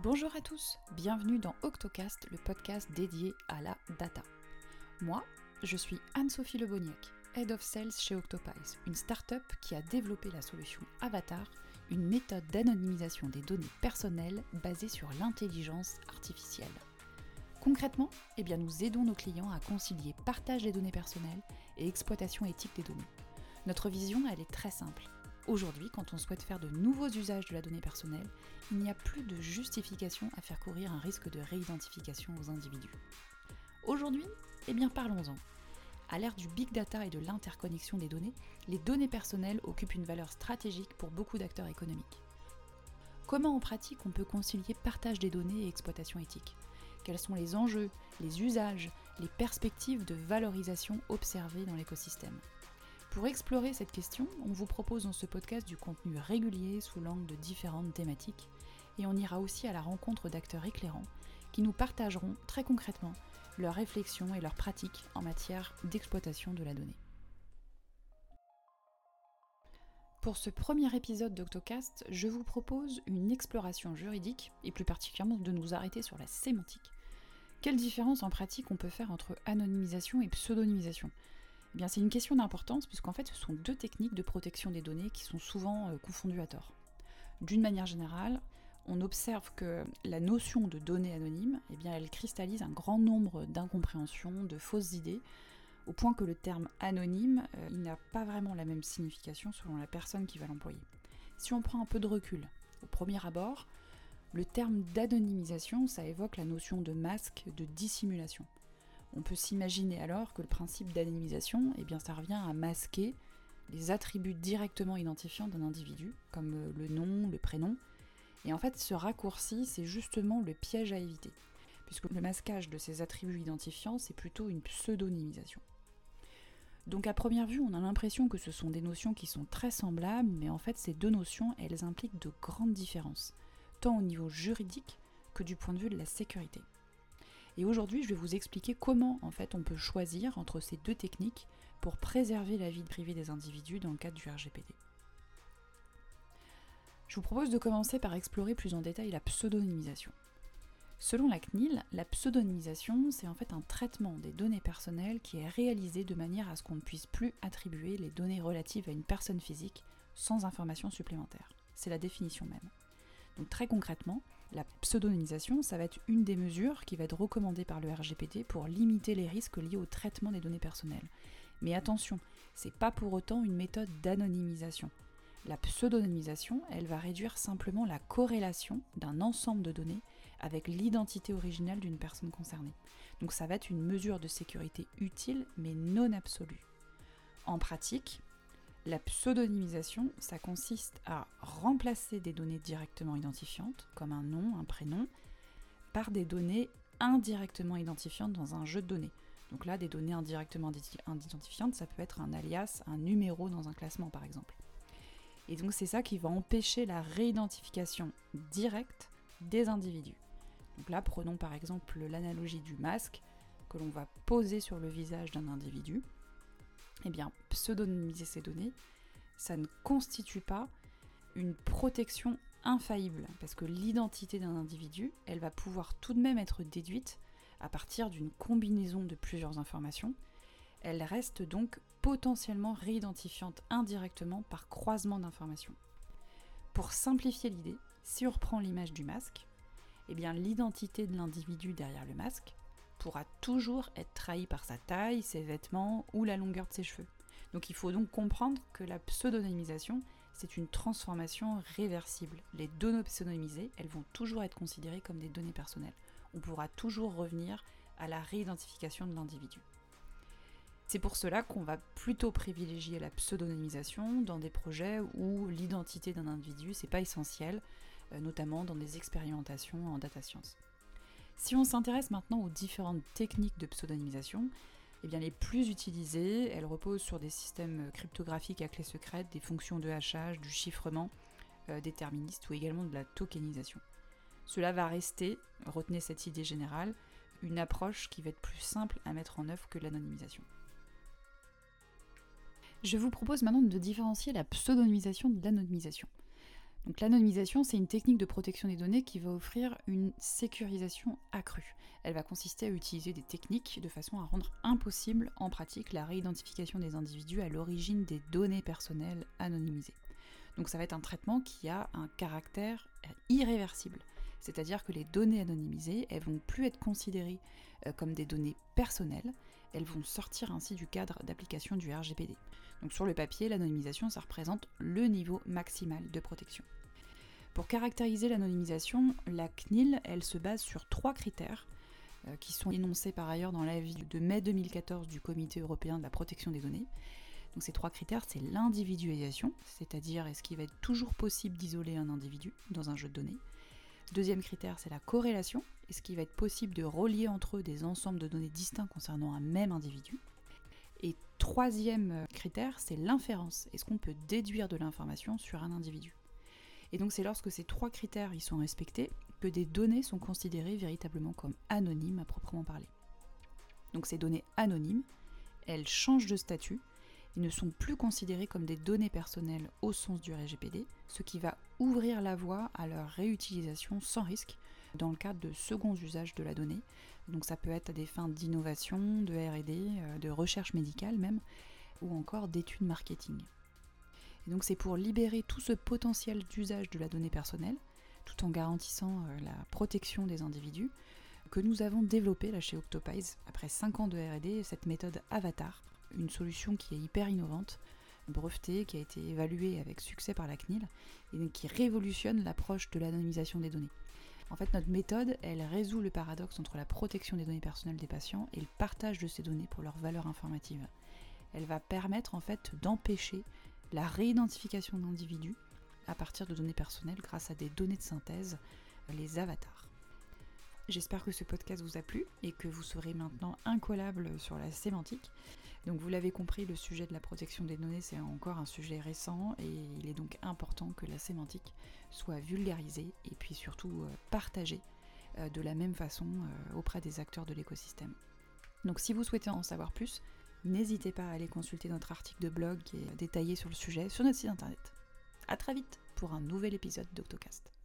Bonjour à tous, bienvenue dans Octocast, le podcast dédié à la data. Moi, je suis Anne-Sophie Leboniec, Head of Sales chez Octopies, une start-up qui a développé la solution Avatar, une méthode d'anonymisation des données personnelles basée sur l'intelligence artificielle. Concrètement, eh bien, nous aidons nos clients à concilier partage des données personnelles et exploitation éthique des données. Notre vision, elle est très simple Aujourd'hui, quand on souhaite faire de nouveaux usages de la donnée personnelle, il n'y a plus de justification à faire courir un risque de réidentification aux individus. Aujourd'hui, eh bien parlons-en. À l'ère du big data et de l'interconnexion des données, les données personnelles occupent une valeur stratégique pour beaucoup d'acteurs économiques. Comment en pratique on peut concilier partage des données et exploitation éthique? Quels sont les enjeux, les usages, les perspectives de valorisation observées dans l'écosystème? Pour explorer cette question, on vous propose dans ce podcast du contenu régulier sous l'angle de différentes thématiques, et on ira aussi à la rencontre d'acteurs éclairants qui nous partageront très concrètement leurs réflexions et leurs pratiques en matière d'exploitation de la donnée. Pour ce premier épisode d'Octocast, je vous propose une exploration juridique, et plus particulièrement de nous arrêter sur la sémantique. Quelle différence en pratique on peut faire entre anonymisation et pseudonymisation? Eh c'est une question d'importance puisqu'en fait, ce sont deux techniques de protection des données qui sont souvent euh, confondues à tort. D'une manière générale, on observe que la notion de données anonymes, eh elle cristallise un grand nombre d'incompréhensions, de fausses idées, au point que le terme anonyme, euh, n'a pas vraiment la même signification selon la personne qui va l'employer. Si on prend un peu de recul, au premier abord, le terme d'anonymisation, ça évoque la notion de masque, de dissimulation. On peut s'imaginer alors que le principe d'anonymisation, eh bien, ça revient à masquer les attributs directement identifiants d'un individu, comme euh, le nom, le prénom. Et en fait, ce raccourci, c'est justement le piège à éviter, puisque le masquage de ces attributs identifiants, c'est plutôt une pseudonymisation. Donc à première vue, on a l'impression que ce sont des notions qui sont très semblables, mais en fait, ces deux notions, elles impliquent de grandes différences, tant au niveau juridique que du point de vue de la sécurité. Et aujourd'hui, je vais vous expliquer comment en fait on peut choisir entre ces deux techniques pour préserver la vie privée des individus dans le cadre du RGPD. Je vous propose de commencer par explorer plus en détail la pseudonymisation. Selon la CNIL, la pseudonymisation, c'est en fait un traitement des données personnelles qui est réalisé de manière à ce qu'on ne puisse plus attribuer les données relatives à une personne physique sans information supplémentaire. C'est la définition même. Donc très concrètement, la pseudonymisation, ça va être une des mesures qui va être recommandée par le RGPD pour limiter les risques liés au traitement des données personnelles. Mais attention, c'est pas pour autant une méthode d'anonymisation. La pseudonymisation, elle va réduire simplement la corrélation d'un ensemble de données avec l'identité originale d'une personne concernée. Donc ça va être une mesure de sécurité utile mais non absolue. En pratique, la pseudonymisation, ça consiste à remplacer des données directement identifiantes, comme un nom, un prénom, par des données indirectement identifiantes dans un jeu de données. Donc là, des données indirectement identifiantes, ça peut être un alias, un numéro dans un classement par exemple. Et donc c'est ça qui va empêcher la réidentification directe des individus. Donc là, prenons par exemple l'analogie du masque que l'on va poser sur le visage d'un individu eh bien, pseudonymiser ces données, ça ne constitue pas une protection infaillible, parce que l'identité d'un individu, elle va pouvoir tout de même être déduite à partir d'une combinaison de plusieurs informations. Elle reste donc potentiellement réidentifiante indirectement par croisement d'informations. Pour simplifier l'idée, si on reprend l'image du masque, eh bien l'identité de l'individu derrière le masque, pourra toujours être trahi par sa taille, ses vêtements ou la longueur de ses cheveux. Donc il faut donc comprendre que la pseudonymisation, c'est une transformation réversible. Les données pseudonymisées, elles vont toujours être considérées comme des données personnelles. On pourra toujours revenir à la réidentification de l'individu. C'est pour cela qu'on va plutôt privilégier la pseudonymisation dans des projets où l'identité d'un individu, c'est pas essentiel, euh, notamment dans des expérimentations en data science. Si on s'intéresse maintenant aux différentes techniques de pseudonymisation, eh bien les plus utilisées, elles reposent sur des systèmes cryptographiques à clé secrète, des fonctions de hachage, du chiffrement euh, déterministe ou également de la tokenisation. Cela va rester, retenez cette idée générale, une approche qui va être plus simple à mettre en œuvre que l'anonymisation. Je vous propose maintenant de différencier la pseudonymisation de l'anonymisation. Donc l'anonymisation, c'est une technique de protection des données qui va offrir une sécurisation accrue. Elle va consister à utiliser des techniques de façon à rendre impossible en pratique la réidentification des individus à l'origine des données personnelles anonymisées. Donc ça va être un traitement qui a un caractère irréversible. C'est-à-dire que les données anonymisées, elles vont plus être considérées euh, comme des données personnelles, elles vont sortir ainsi du cadre d'application du RGPD. Donc sur le papier, l'anonymisation, ça représente le niveau maximal de protection. Pour caractériser l'anonymisation, la CNIL, elle se base sur trois critères euh, qui sont énoncés par ailleurs dans l'avis de mai 2014 du Comité européen de la protection des données. Donc ces trois critères, c'est l'individualisation, c'est-à-dire est-ce qu'il va être toujours possible d'isoler un individu dans un jeu de données. Deuxième critère, c'est la corrélation, est-ce qu'il va être possible de relier entre eux des ensembles de données distincts concernant un même individu. Et troisième euh, critère, c'est l'inférence, est-ce qu'on peut déduire de l'information sur un individu? Et donc c'est lorsque ces trois critères y sont respectés que des données sont considérées véritablement comme anonymes à proprement parler. Donc ces données anonymes, elles changent de statut ils ne sont plus considérés comme des données personnelles au sens du RGPD, ce qui va ouvrir la voie à leur réutilisation sans risque dans le cadre de seconds usages de la donnée. Donc ça peut être à des fins d'innovation, de RD, euh, de recherche médicale même, ou encore d'études marketing. Et donc c'est pour libérer tout ce potentiel d'usage de la donnée personnelle, tout en garantissant euh, la protection des individus, que nous avons développé là chez Octopies, après 5 ans de RD, cette méthode Avatar, une solution qui est hyper innovante, brevetée, qui a été évaluée avec succès par la CNIL, et qui révolutionne l'approche de l'anonymisation des données. En fait, notre méthode, elle résout le paradoxe entre la protection des données personnelles des patients et le partage de ces données pour leur valeur informative. Elle va permettre en fait d'empêcher la réidentification d'individus à partir de données personnelles grâce à des données de synthèse, les avatars. J'espère que ce podcast vous a plu et que vous serez maintenant incollable sur la sémantique. Donc vous l'avez compris, le sujet de la protection des données, c'est encore un sujet récent et il est donc important que la sémantique soit vulgarisée et puis surtout euh, partagée euh, de la même façon euh, auprès des acteurs de l'écosystème. Donc si vous souhaitez en savoir plus, n'hésitez pas à aller consulter notre article de blog détaillé sur le sujet sur notre site internet. A très vite pour un nouvel épisode d'Octocast.